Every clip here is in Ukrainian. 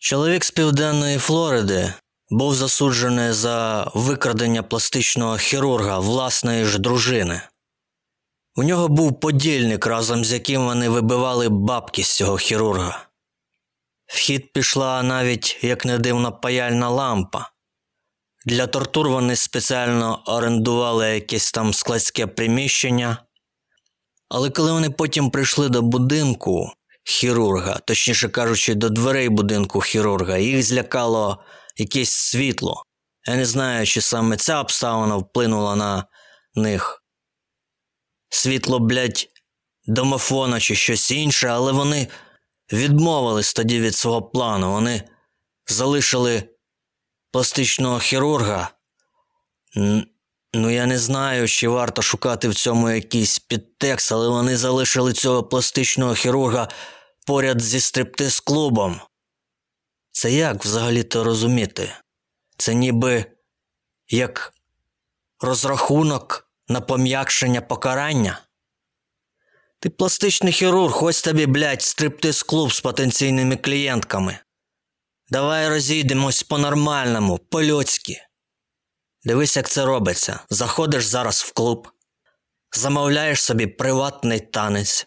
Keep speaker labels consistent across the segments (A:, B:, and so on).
A: Чоловік з південної Флориди був засуджений за викрадення пластичного хірурга власної ж дружини. У нього був подільник, разом з яким вони вибивали бабки з цього хірурга. В хід пішла навіть, як не дивно, паяльна лампа. Для тортур вони спеціально орендували якесь там складське приміщення. Але коли вони потім прийшли до будинку хірурга, точніше кажучи, до дверей будинку хірурга, їх злякало якесь світло. Я не знаю, чи саме ця обставина вплинула на них. Світло, блядь, домофона чи щось інше, але вони відмовились тоді від свого плану. Вони залишили пластичного хірурга. Ну, я не знаю, чи варто шукати в цьому якийсь підтекст, але вони залишили цього пластичного хірурга поряд зі стриптиз-клубом. Це як взагалі-то розуміти? Це ніби як розрахунок на пом'якшення покарання? Ти пластичний хірург, ось тобі, блядь, стриптиз-клуб з потенційними клієнтками. Давай розійдемось по-нормальному, по-людськи. Дивись, як це робиться. Заходиш зараз в клуб, замовляєш собі приватний танець.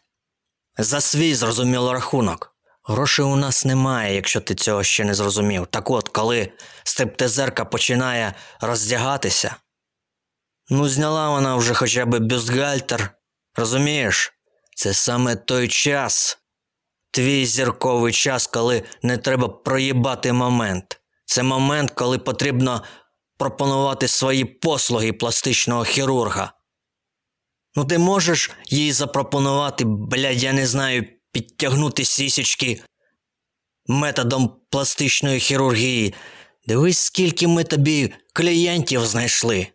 A: За свій зрозуміло рахунок. Грошей у нас немає, якщо ти цього ще не зрозумів. Так от, коли стриптизерка починає роздягатися, ну, зняла вона вже хоча б бюстгальтер. Розумієш? Це саме той час, твій зірковий час, коли не треба проїбати момент. Це момент, коли потрібно пропонувати свої послуги пластичного хірурга. Ну, ти можеш їй запропонувати, блядь, я не знаю, підтягнути сісічки методом пластичної хірургії. Дивись, скільки ми тобі клієнтів знайшли.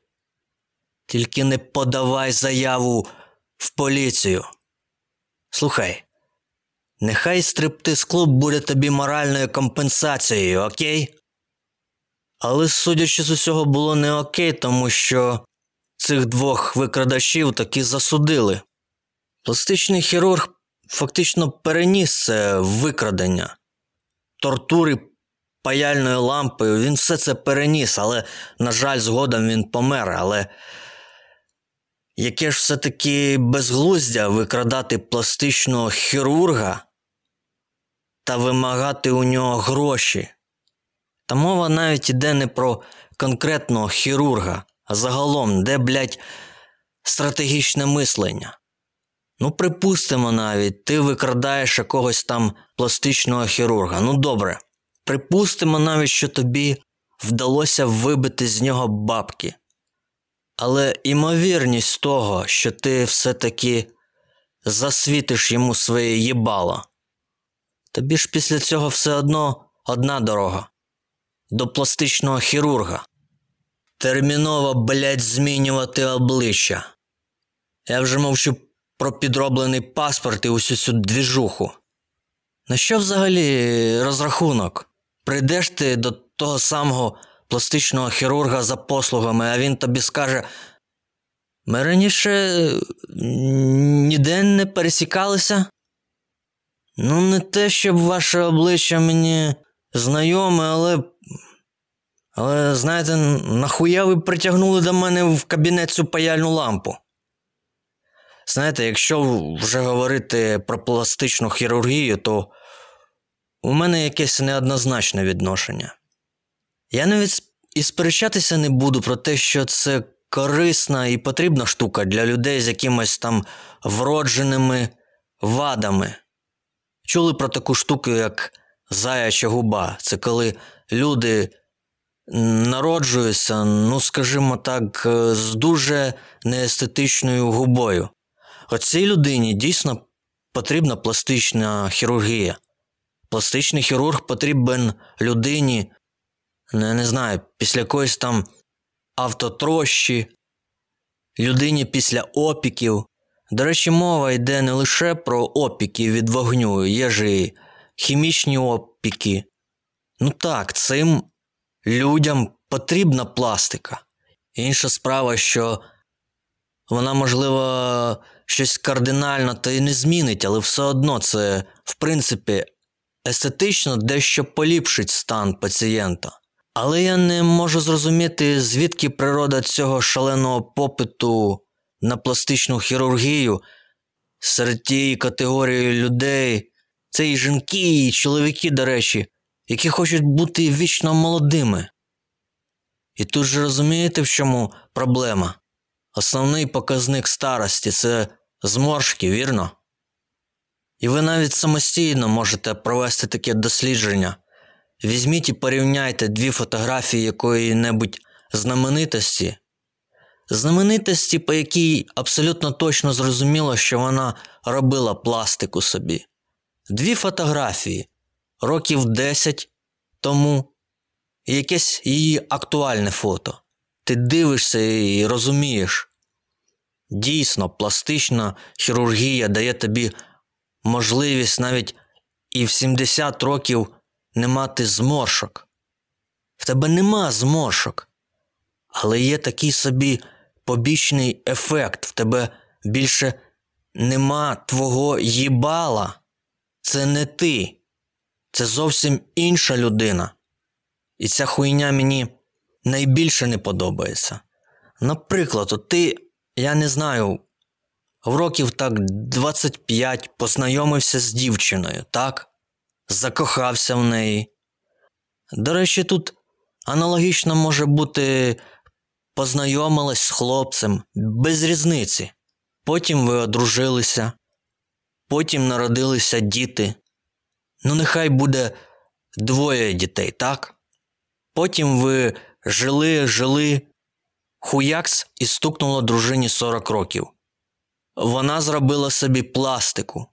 A: Тільки не подавай заяву в поліцію. Слухай, нехай стриптиз-клуб буде тобі моральною компенсацією, окей? Але, судячи з усього, було не окей, тому що цих двох викрадачів таки засудили. Пластичний хірург фактично переніс це викрадення, тортури паяльною лампою. Він все це переніс, але, на жаль, згодом він помер. Але яке ж все-таки безглуздя викрадати пластичного хірурга та вимагати у нього гроші. Та мова навіть іде не про конкретного хірурга, а загалом, де, блядь, стратегічне мислення. Ну, припустимо навіть, ти викрадаєш якогось там пластичного хірурга. Ну добре. Припустимо навіть, що тобі вдалося вибити з нього бабки. Але імовірність того, що ти все-таки засвітиш йому своє їбало, тобі ж після цього все одно одна дорога до пластичного хірурга. Терміново, блядь, змінювати обличчя. Я вже мовчу про підроблений паспорт і усю цю двіжуху. На що взагалі розрахунок? Прийдеш ти до того самого пластичного хірурга за послугами, а він тобі скаже: ми раніше ніде не пересікалися? Ну, не те, щоб ваше обличчя мені знайоме, але. Але, знаєте, нахуя ви притягнули до мене в кабінет цю паяльну лампу? Знаєте, якщо вже говорити про пластичну хірургію, то у мене якесь неоднозначне відношення. Я навіть і сперечатися не буду про те, що це корисна і потрібна штука для людей з якимось там вродженими вадами. Чули про таку штуку, як заяча губа. Це коли люди народжуються, ну, скажімо так, з дуже неестетичною губою. Оцій людині дійсно потрібна пластична хірургія. Пластичний хірург потрібен людині, не, не знаю, після якоїсь там автотрощі, людині після опіків. До речі, мова йде не лише про опіки від вогню, є ж і хімічні опіки. Ну так, цим людям потрібна пластика. Інша справа, що вона, можливо, щось кардинально то й не змінить, але все одно це, в принципі, естетично дещо поліпшить стан пацієнта. Але я не можу зрозуміти, звідки природа цього шаленого попиту на пластичну хірургію серед тієї категорії людей. Це і жінки, і чоловіки, до речі, які хочуть бути вічно молодими. І тут же розумієте, в чому проблема? Основний показник старості це зморшки, вірно? І ви навіть самостійно можете провести таке дослідження. Візьміть і порівняйте дві фотографії якої-небудь знаменитості. Знаменитості, по якій абсолютно точно зрозуміло, що вона робила пластику собі. Дві фотографії років 10 тому якесь її актуальне фото. Ти дивишся і розумієш. Дійсно, пластична хірургія дає тобі можливість навіть і в 70 років не мати зморшок. В тебе нема зморшок, але є такий собі побічний ефект. В тебе більше нема твого їбала. Це не ти, це зовсім інша людина. І ця хуйня мені найбільше не подобається. Наприклад, от ти, я не знаю, в років так 25 познайомився з дівчиною, так? Закохався в неї. До речі, тут аналогічно може бути познайомилась з хлопцем без різниці. Потім ви одружилися, потім народилися діти. Ну, нехай буде двоє дітей, так? Потім ви жили, жили, хуякс і стукнуло дружині 40 років. Вона зробила собі пластику.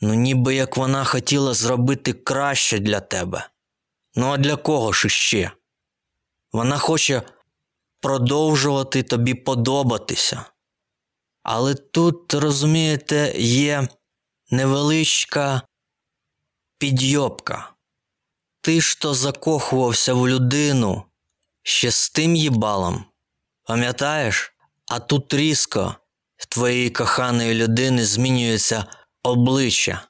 A: Ну, ніби як вона хотіла зробити краще для тебе. Ну а для кого ж іще? Вона хоче продовжувати тобі подобатися. Але тут, розумієте, є невеличка підйобка. Ти ж то закохувався в людину ще з тим їбалом, пам'ятаєш? А тут різко в твоєї коханої людини змінюється обличчя.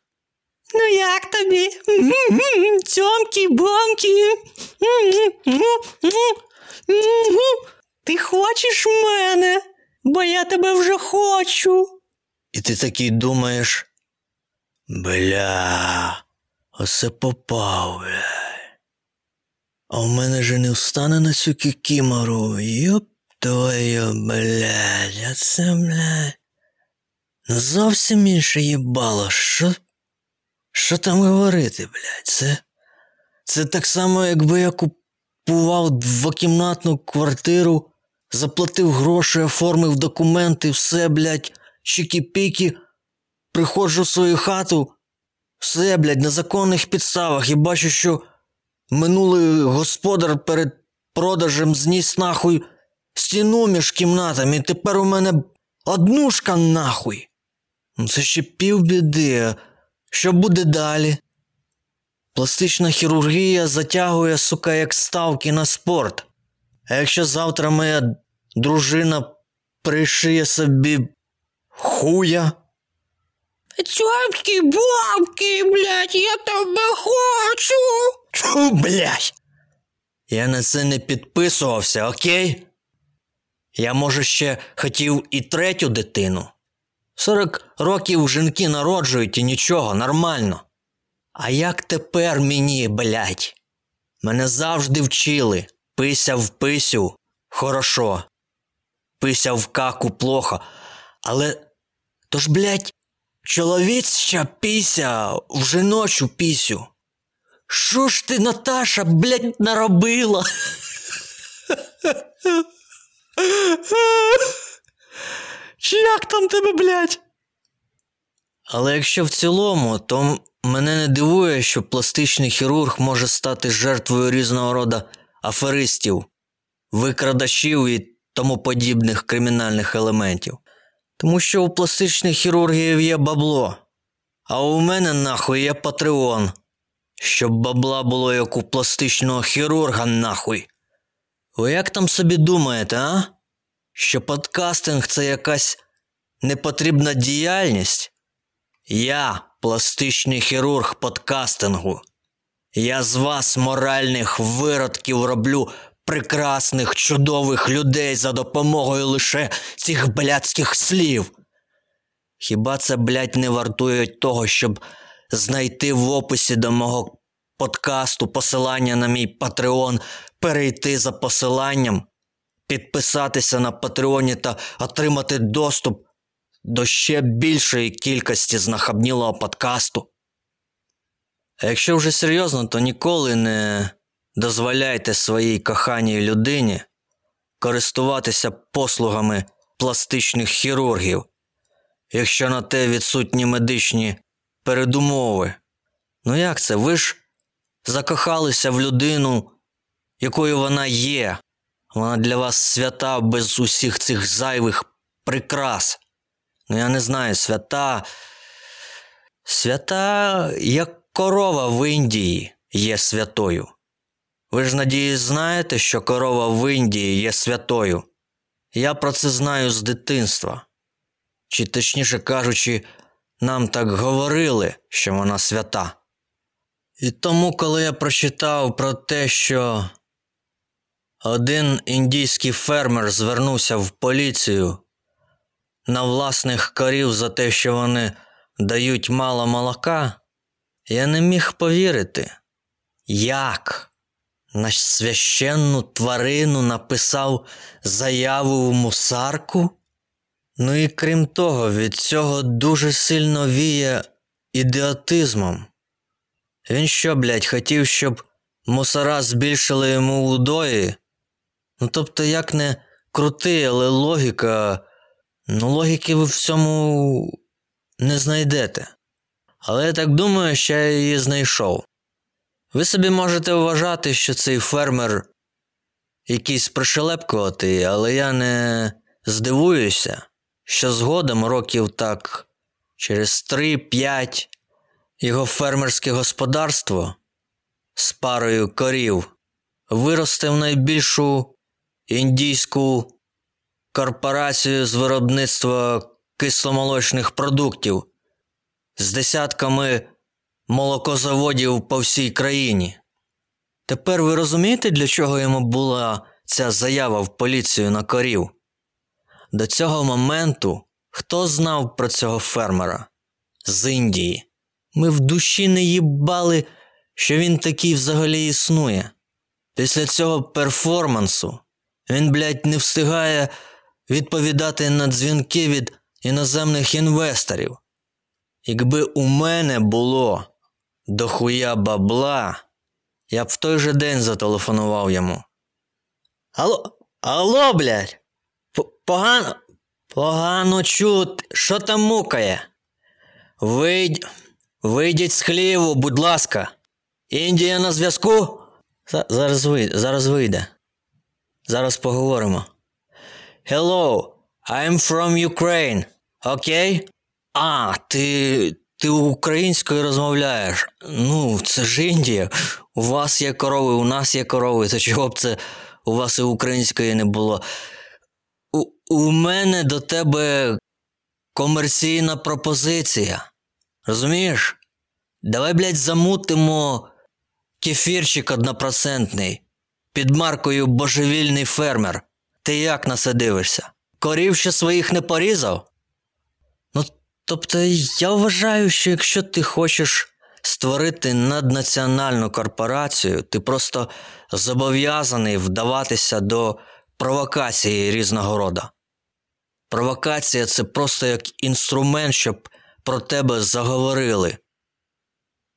B: Ну як тобі? Цьомкі, бомки. Ти хочеш мене, бо я тебе вже хочу.
A: І ти такий думаєш. Бля, оце попав, бля. А в мене же не встане на цю кікімору. Йоп твою, блядь, а це, блядь. Ну зовсім інше їбало. Що? Що там говорити, блядь? Це. Це так само, якби я купував двокімнатну квартиру, заплатив гроші, оформив документи, все, блядь, чики-піки, приходжу в свою хату, все, блядь, на законних підставах і бачу, що минулий господар перед продажем зніс нахуй стіну між кімнатами, і тепер у мене однушка нахуй. Ну це ще півбіди. Що буде далі? Пластична хірургія затягує, сука, як ставки на спорт. А якщо завтра моя дружина пришиє собі хуя,
B: Цьомкі, бомки, блядь, я тебе хочу.
A: Чу, блядь. Я на це не підписувався, окей? Я, може, ще хотів і третю дитину. 40 років жінки народжують і нічого, нормально. А як тепер мені, блядь? Мене завжди вчили. Пися в писю хорошо. Пися в каку плохо. Але то ж, блядь, чоловіча піся в жіночу пісю. Що ж ти, Наташа, блядь, наробила?
B: Чи як там тебе, блядь?
A: Але якщо в цілому, то мене не дивує, що пластичний хірург може стати жертвою різного роду аферистів, викрадачів і тому подібних кримінальних елементів. Тому що у пластичних хірургів є бабло, а у мене нахуй є патреон. Щоб бабла було як у пластичного хірурга нахуй. Ви як там собі думаєте, а? Що подкастинг це якась непотрібна діяльність? Я пластичний хірург подкастингу. Я з вас, моральних виродків, роблю прекрасних, чудових людей за допомогою лише цих блядських слів. Хіба це, блядь, не вартує того, щоб знайти в описі до мого подкасту посилання на мій Patreon, перейти за посиланням, підписатися на Патреоні та отримати доступ до ще більшої кількості знахабнілого подкасту. А якщо вже серйозно, то ніколи не дозволяйте своїй коханій людині користуватися послугами пластичних хірургів, якщо на те відсутні медичні передумови. Ну як це? Ви ж закохалися в людину, якою вона є. Вона для вас свята без усіх цих зайвих прикрас. Ну, я не знаю, свята. Свята, як корова в Індії є святою. Ви ж, надіюсь, знаєте, що корова в Індії є святою. Я про це знаю з дитинства. Чи точніше кажучи, нам так говорили, що вона свята. І тому, коли я прочитав про те, що один індійський фермер звернувся в поліцію на власних корів за те, що вони дають мало молока, я не міг повірити, як на священну тварину написав заяву в мусарку. Ну і крім того, від цього дуже сильно віє ідіотизмом. Він що, блядь, хотів, щоб мусора збільшили йому удої? Ну тобто, як не крути, але логіка. Ну, логіки ви в цьому не знайдете. Але я так думаю, що я її знайшов. Ви собі можете вважати, що цей фермер якийсь пришелепкуватий, але я не здивуюся, що згодом років так через 3-5 його фермерське господарство з парою корів виросте в найбільшу індійську корпорацію з виробництва кисломолочних продуктів з десятками молокозаводів по всій країні. Тепер ви розумієте, для чого йому була ця заява в поліцію на корів? До цього моменту хто знав про цього фермера з Індії? Ми в душі не їбали, що він такий взагалі існує. Після цього перформансу він, блядь, не встигає відповідати на дзвінки від іноземних інвесторів. Якби у мене було дохуя бабла, я б в той же день зателефонував йому. Алло, алло, блядь, погано, погано чути, що там мукає? Вийдь, вийдіть з хліву, будь ласка. Індія на зв'язку? Зараз вийде, зараз вийде. Зараз поговоримо. Hello, I'm from Ukraine. Окей? А, ти. Ти українською розмовляєш. Ну, це ж Індія. У вас є корови, у нас є корови. То чого б це у вас і української не було? У, у мене до тебе комерційна пропозиція. Розумієш? Давай, блядь, замутимо кефірчик однопроцентний під маркою Божевільний фермер. Ти як на це дивишся? Корів ще своїх не порізав? Тобто, я вважаю, що якщо ти хочеш створити наднаціональну корпорацію, ти просто зобов'язаний вдаватися до провокації різного роду. Провокація це просто як інструмент, щоб про тебе заговорили.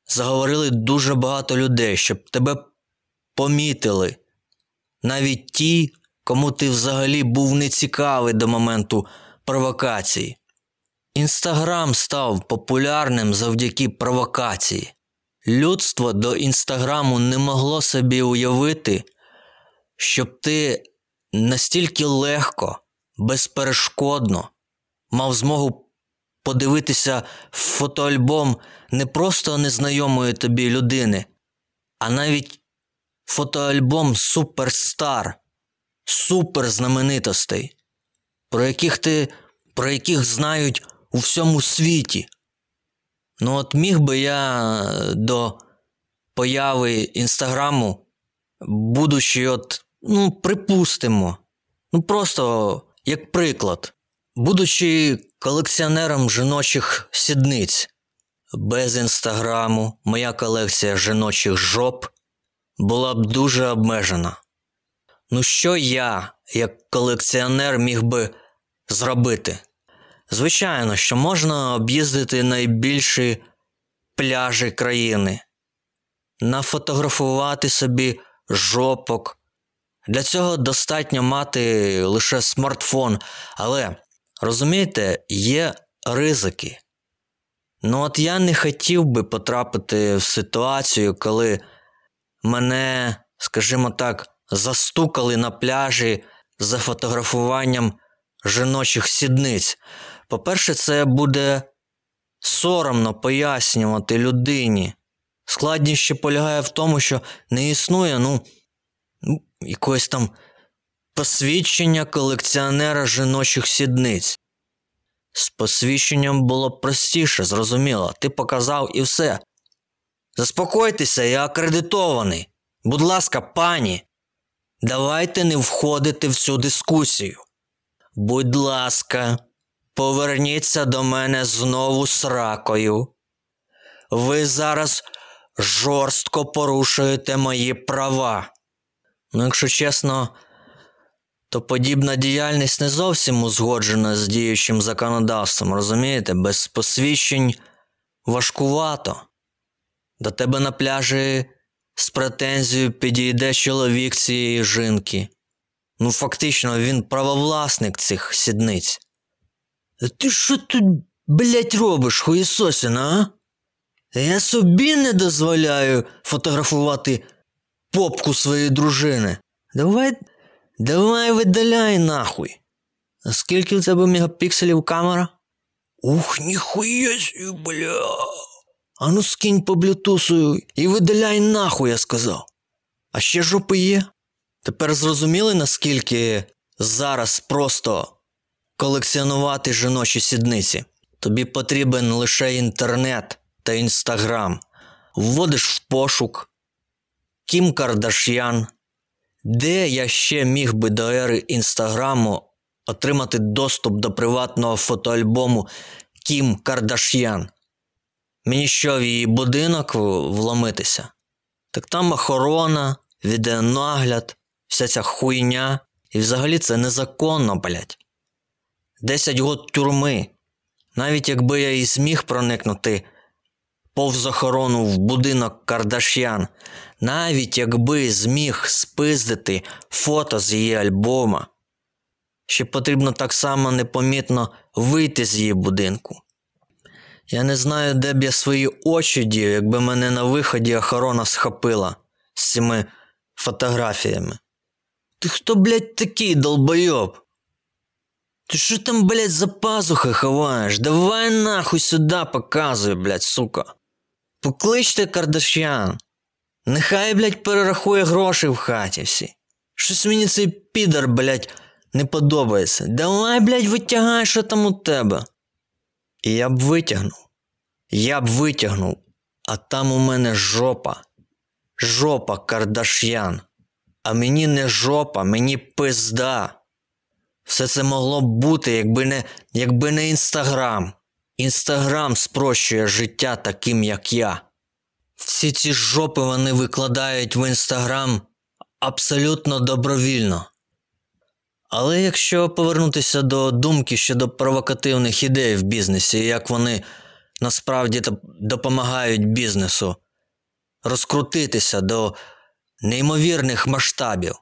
A: Заговорили дуже багато людей, щоб тебе помітили. Навіть ті, кому ти взагалі був нецікавий до моменту провокації. Інстаграм став популярним завдяки провокації. Людство до інстаграму не могло собі уявити, щоб ти настільки легко, безперешкодно мав змогу подивитися фотоальбом не просто незнайомої тобі людини, а навіть фотоальбом суперстар, суперзнаменитостей, про яких ти про яких знають у всьому світі. Ну, от міг би я е, до появи інстаграму, будучи, от, ну, припустимо, ну просто як приклад, будучи колекціонером жіночих сідниць, без інстаграму моя колекція жіночих жоп була б дуже обмежена. Ну, що я, як колекціонер, міг би зробити? Звичайно, що можна об'їздити найбільші пляжі країни, нафотографувати собі жопок. Для цього достатньо мати лише смартфон, але розумієте, є ризики. Ну, от я не хотів би потрапити в ситуацію, коли мене, скажімо так, застукали на пляжі за фотографуванням жіночих сідниць. По-перше, це буде соромно пояснювати людині. Складність ще полягає в тому, що не існує, ну, ну, якогось там посвідчення колекціонера жіночих сідниць. З посвідченням було б простіше, зрозуміло. Ти показав і все. Заспокойтеся, я акредитований. Будь ласка, пані, давайте не входити в цю дискусію. Будь ласка, поверніться до мене знову з ракою. Ви зараз жорстко порушуєте мої права. Ну, якщо чесно, то подібна діяльність не зовсім узгоджена з діючим законодавством, розумієте? Без посвідчень важкувато. До тебе на пляжі з претензією підійде чоловік цієї жінки. Ну, фактично, він правовласник цих сідниць. Ти що тут, блять, робиш, хуєсосіна, а? Я собі не дозволяю фотографувати попку своєї дружини. Давай, давай видаляй нахуй. А скільки в тебе мегапікселів камера? Ух, ніхуя сі, бля. А ну скинь по блютусу і видаляй нахуй, я сказав. А ще жопи є? Тепер зрозуміли, наскільки зараз просто колекціонувати жіночі сідниці? Тобі потрібен лише інтернет та інстаграм. Вводиш в пошук Кім Кардаш'ян. Де я ще міг би до ери інстаграму отримати доступ до приватного фотоальбому Кім Кардаш'ян? Мені що в її будинок вломитися? Так там охорона, відеонагляд, вся ця хуйня. І взагалі це незаконно, блять. Десять год тюрми. Навіть якби я і зміг проникнути повз охорону в будинок Кардаш'ян, навіть якби зміг спиздити фото з її альбома, ще потрібно так само непомітно вийти з її будинку. Я не знаю, де б я свої очі дів, якби мене на виході охорона схопила з цими фотографіями. Ти хто, блядь, такий долбойоб? Ти що там, блядь, за пазухи ховаєш? Давай нахуй сюди показуй, блядь, сука. Покличте Кардашян. Нехай, блядь, перерахує гроші в хаті всі. Щось мені цей підар, блядь, не подобається. Давай, блядь, витягай, що там у тебе. І я б витягнув. Я б витягнув, а там у мене жопа. Жопа Кардаш'ян. А мені не жопа, мені пизда. Все це могло б бути, якби не, якби не інстаграм. Інстаграм спрощує життя таким, як я. Всі ці жопи вони викладають в інстаграм абсолютно добровільно. Але якщо повернутися до думки щодо провокативних ідей в бізнесі, і як вони насправді допомагають бізнесу розкрутитися до неймовірних масштабів,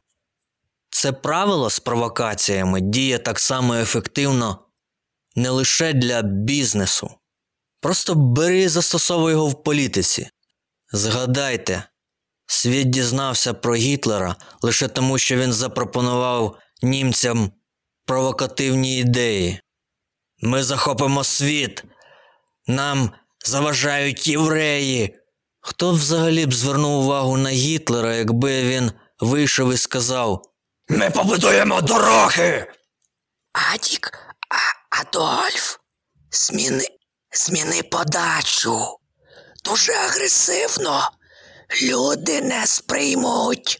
A: це правило з провокаціями діє так само ефективно не лише для бізнесу. Просто бери і застосовуй його в політиці. Згадайте, світ дізнався про Гітлера лише тому, що він запропонував німцям провокативні ідеї. Ми захопимо світ, нам заважають євреї. Хто взагалі б звернув увагу на Гітлера, якби він вийшов і сказав Ми побудуємо дороги.
B: Адік, а, Адольф, зміни, Зміни подачу. Дуже агресивно. Люди не сприймуть.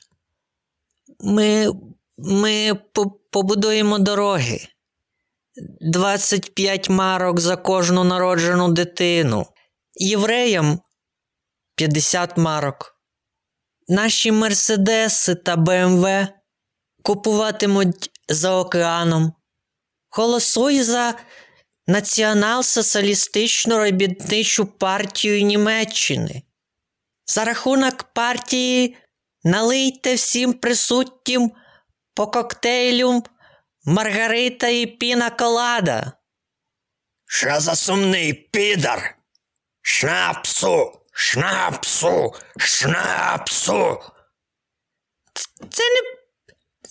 A: Ми. ми по- побудуємо дороги. 25 марок за кожну народжену дитину. Євреям 50 марок. Наші Мерседеси та БМВ купуватимуть за океаном. Голосуй за Націонал-соціалістичну робітничу партію Німеччини. За рахунок партії налийте всім присутнім по коктейлю Маргарита і Піна Колада.
B: Що за сумний підар? Шнапсу, шнапсу, шнапсу.
A: Це не.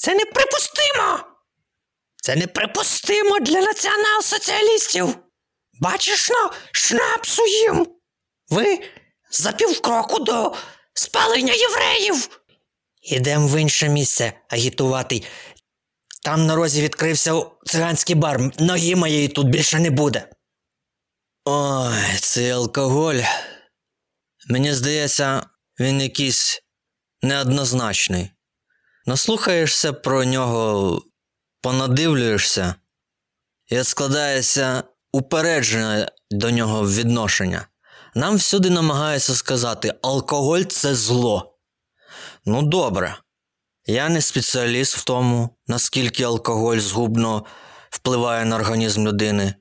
A: Це неприпустимо. Це неприпустимо для націонал-соціалістів.
B: Бачиш но, шнапсу їм. Ви за півкроку до спалення євреїв.
A: Ідем в інше місце агітувати. Там на розі відкрився циганський бар. Ноги моєї тут більше не буде. Ой, цей алкоголь. Мені здається, він якийсь неоднозначний. Наслухаєшся про нього, понадивлюєшся, і складається упереджене до нього відношення. Нам всюди намагаються сказати, алкоголь це зло. Ну, добре. Я не спеціаліст в тому, наскільки алкоголь згубно впливає на організм людини.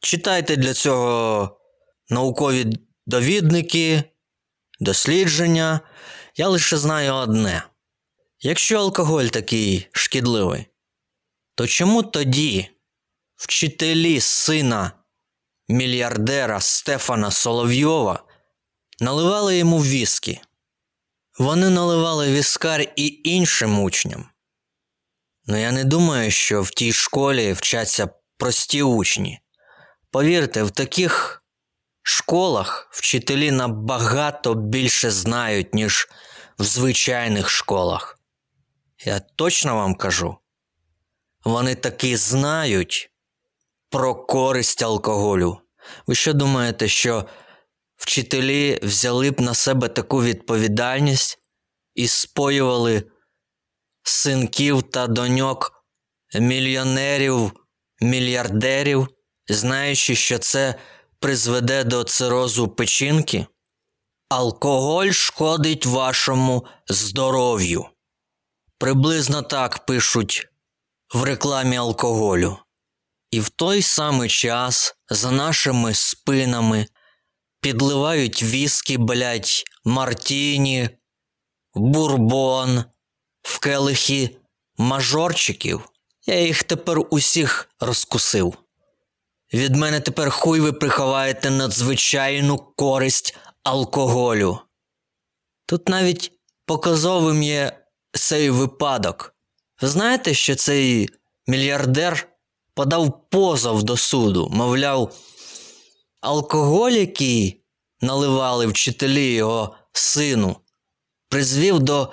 A: Читайте для цього наукові довідники, дослідження. Я лише знаю одне: якщо алкоголь такий шкідливий, то чому тоді вчителі сина мільярдера Стефана Соловйова наливали йому віскі? Вони наливали віскар і іншим учням. Ну я не думаю, що в тій школі вчаться прості учні. Повірте, в таких школах вчителі набагато більше знають, ніж в звичайних школах. Я точно вам кажу. Вони таки знають про користь алкоголю. Ви що думаєте, що вчителі взяли б на себе таку відповідальність і споювали синків та доньок мільйонерів, мільярдерів, знаючи, що це призведе до цирозу печінки? Алкоголь шкодить вашому здоров'ю. Приблизно так пишуть в рекламі алкоголю. І в той самий час за нашими спинами підливають віскі, блять, мартіні, бурбон, в келихи мажорчиків. Я їх тепер усіх розкусив. Від мене тепер хуй ви приховаєте надзвичайну користь алкоголю. Тут навіть показовим є цей випадок. Ви знаєте, що цей мільярдер подав позов до суду, мовляв, алкоголь, який наливали вчителі його сину, призвів до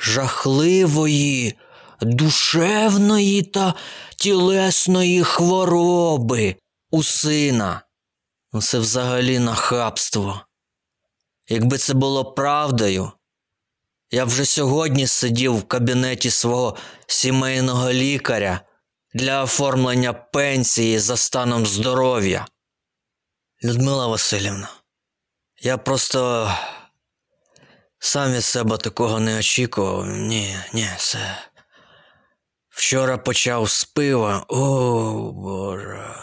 A: жахливої, душевної та тілесної хвороби у сина. Це взагалі нахабство. Якби це було правдою, я вже сьогодні сидів в кабінеті свого сімейного лікаря для оформлення пенсії за станом здоров'я. Людмила Васильівна, я просто сам від себе такого не очікував. Ні, ні, це. Вчора почав з пива. О, Боже.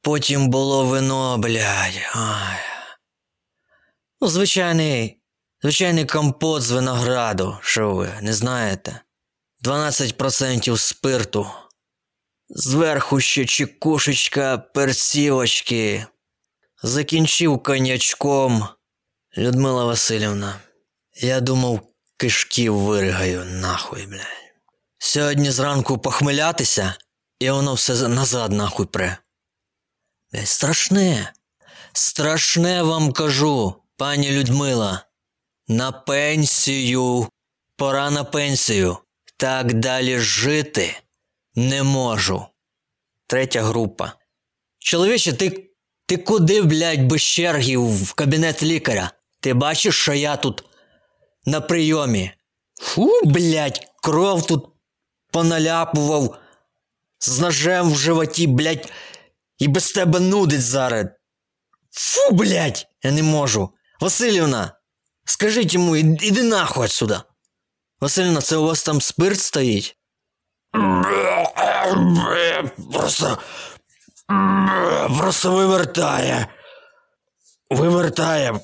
A: Потім було вино, блядь. Ай. Ну, звичайний, звичайний компот з винограду, що ви, не знаєте? 12% спирту. Зверху ще чекушечка перцівочки. Закінчив конячком. Людмила Васильівна, я думав, кишків виригаю нахуй, блядь. Сьогодні зранку похмелятися, і воно все назад нахуй пре. Блядь, страшне. Страшне вам кажу, пані Людмила. На пенсію. Пора на пенсію. Так далі жити не можу. Третя група. Чоловіче, ти Ти куди, блядь, без черги в кабінет лікаря? Ти бачиш, що я тут на прийомі? Фу, блядь, кров тут поналяпував з ножем в животі, блядь, і без тебе нудить зараз. Фу, блядь, я не можу. Васильівна, скажіть йому, «Іди- нахуй отсюда. Васильівна, це у вас там спирт стоїть? Просто. Просто вивертає. Вивертає.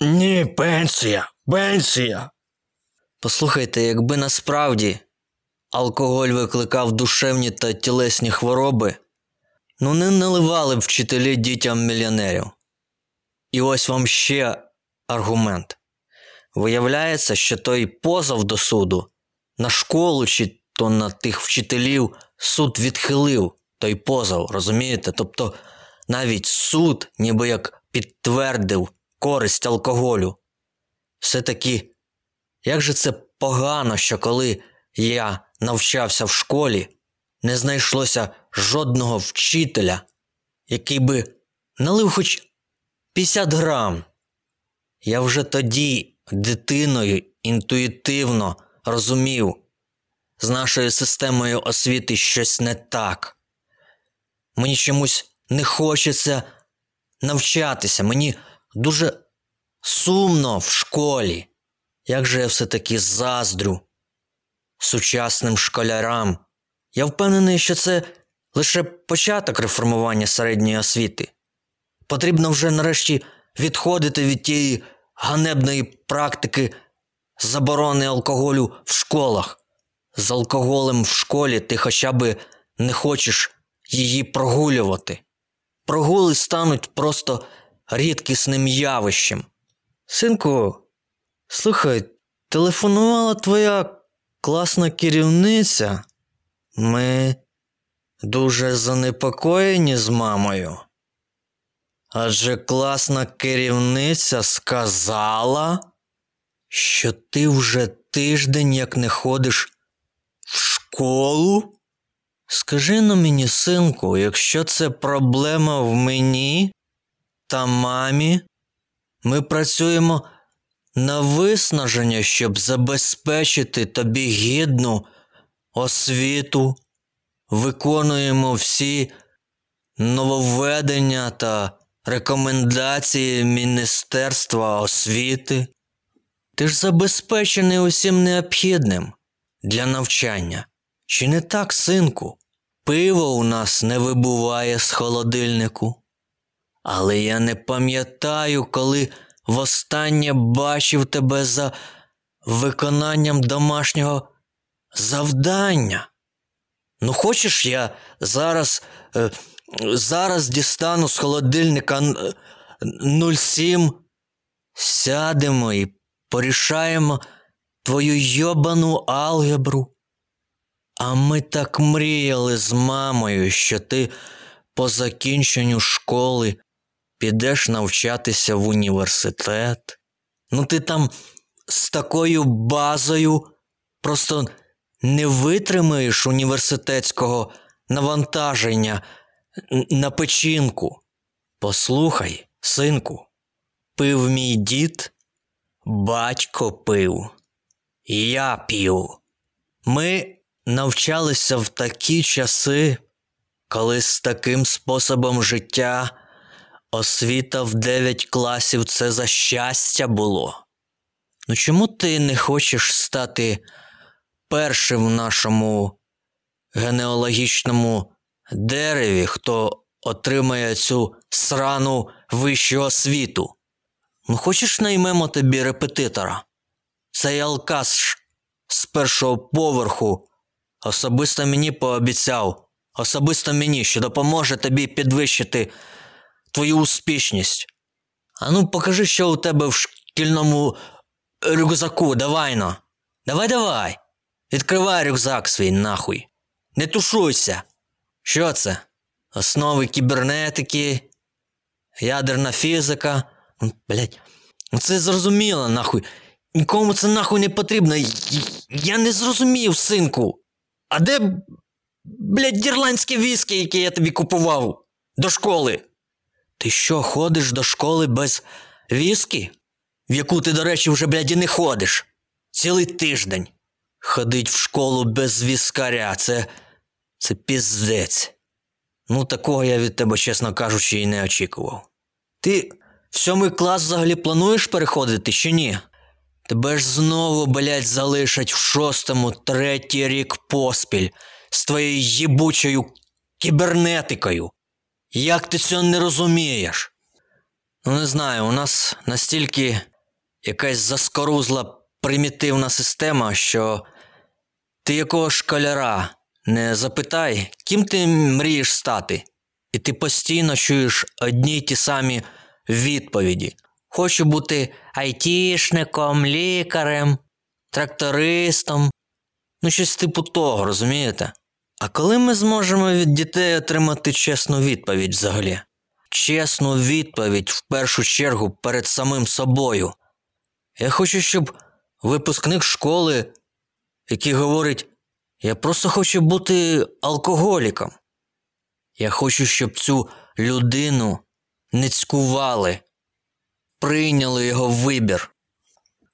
A: Ні, пенсія. Пенсія. Послухайте, якби насправді алкоголь викликав душевні та тілесні хвороби, ну не наливали б вчителі дітям мільйонерів. І ось вам ще аргумент. Виявляється, що той позов до суду на школу чи то на тих вчителів суд відхилив той позов, розумієте? Тобто навіть суд ніби як підтвердив користь алкоголю. Все-таки, як же це погано, що коли я навчався в школі, не знайшлося жодного вчителя, який би налив хоч 50 грам. Я вже тоді дитиною інтуїтивно розумів, з нашою системою освіти щось не так. Мені чомусь не хочеться навчатися, мені дуже сумно в школі. Як же я все-таки заздрю сучасним школярам. Я впевнений, що це лише початок реформування середньої освіти. Потрібно вже нарешті відходити від тієї ганебної практики заборони алкоголю в школах. З алкоголем в школі ти хоча б не хочеш її прогулювати. Прогули стануть просто рідкісним явищем. Синку, слухай, телефонувала твоя класна керівниця. Ми дуже занепокоєні з мамою. Адже класна керівниця сказала, що ти вже тиждень як не ходиш в школу? Скажи на мені, синку, якщо це проблема в мені та мамі, ми працюємо на виснаження, щоб забезпечити тобі гідну освіту, виконуємо всі нововведення та рекомендації Міністерства освіти. Ти ж забезпечений усім необхідним для навчання. Чи не так, синку? Пиво у нас не вибуває з холодильнику. Але я не пам'ятаю, коли востаннє бачив тебе за виконанням домашнього завдання. Ну, хочеш, я зараз, е, зараз дістану з холодильника е, 07, сядемо і порішаємо твою йобану алгебру. А ми так мріяли з мамою, що ти по закінченню школи підеш навчатися в університет. Ну, ти там з такою базою просто не витримаєш університетського навантаження на печінку. Послухай, синку, пив мій дід, батько пив, я п'ю. Ми навчалися в такі часи, коли з таким способом життя освіта в 9 класів це за щастя було. Ну чому ти не хочеш стати першим в нашому генеалогічному дереві, хто отримає цю срану вищу освіту? Ну, хочеш наймемо тобі репетитора? Цей алкаш з першого поверху особисто мені пообіцяв, особисто мені, що допоможе тобі підвищити твою успішність. А ну покажи, що у тебе в шкільному рюкзаку, давай но. Давай, давай. Відкривай рюкзак свій нахуй. Не тушуйся. Що це? Основи кібернетики, ядерна фізика. Блять, ну це зрозуміло, нахуй. Нікому це нахуй не потрібно. Я не зрозумів, синку. А де, блядь, ірландське віскі, яке я тобі купував до школи? Ти що, ходиш до школи без віскі? В яку ти, до речі, вже, блядь, і не ходиш. Цілий тиждень. Ходить в школу без віскаря, це. Це піздець. Ну, такого я від тебе, чесно кажучи, і не очікував. Ти в сьомий клас взагалі плануєш переходити чи ні? Тебе ж знову, блядь, залишать в шостому третій рік поспіль з твоєю їбучою кібернетикою. Як ти цього не розумієш? Ну, не знаю, у нас настільки якась заскорузла примітивна система, що ти якого школяра не запитай, ким ти мрієш стати, і ти постійно чуєш одні й ті самі відповіді. Хочу бути айтішником, лікарем, трактористом. Ну, щось типу того, розумієте? А коли ми зможемо від дітей отримати чесну відповідь взагалі? Чесну відповідь в першу чергу перед самим собою. Я хочу, щоб випускник школи, який говорить, я просто хочу бути алкоголіком. Я хочу, щоб цю людину не цькували, прийняли його вибір.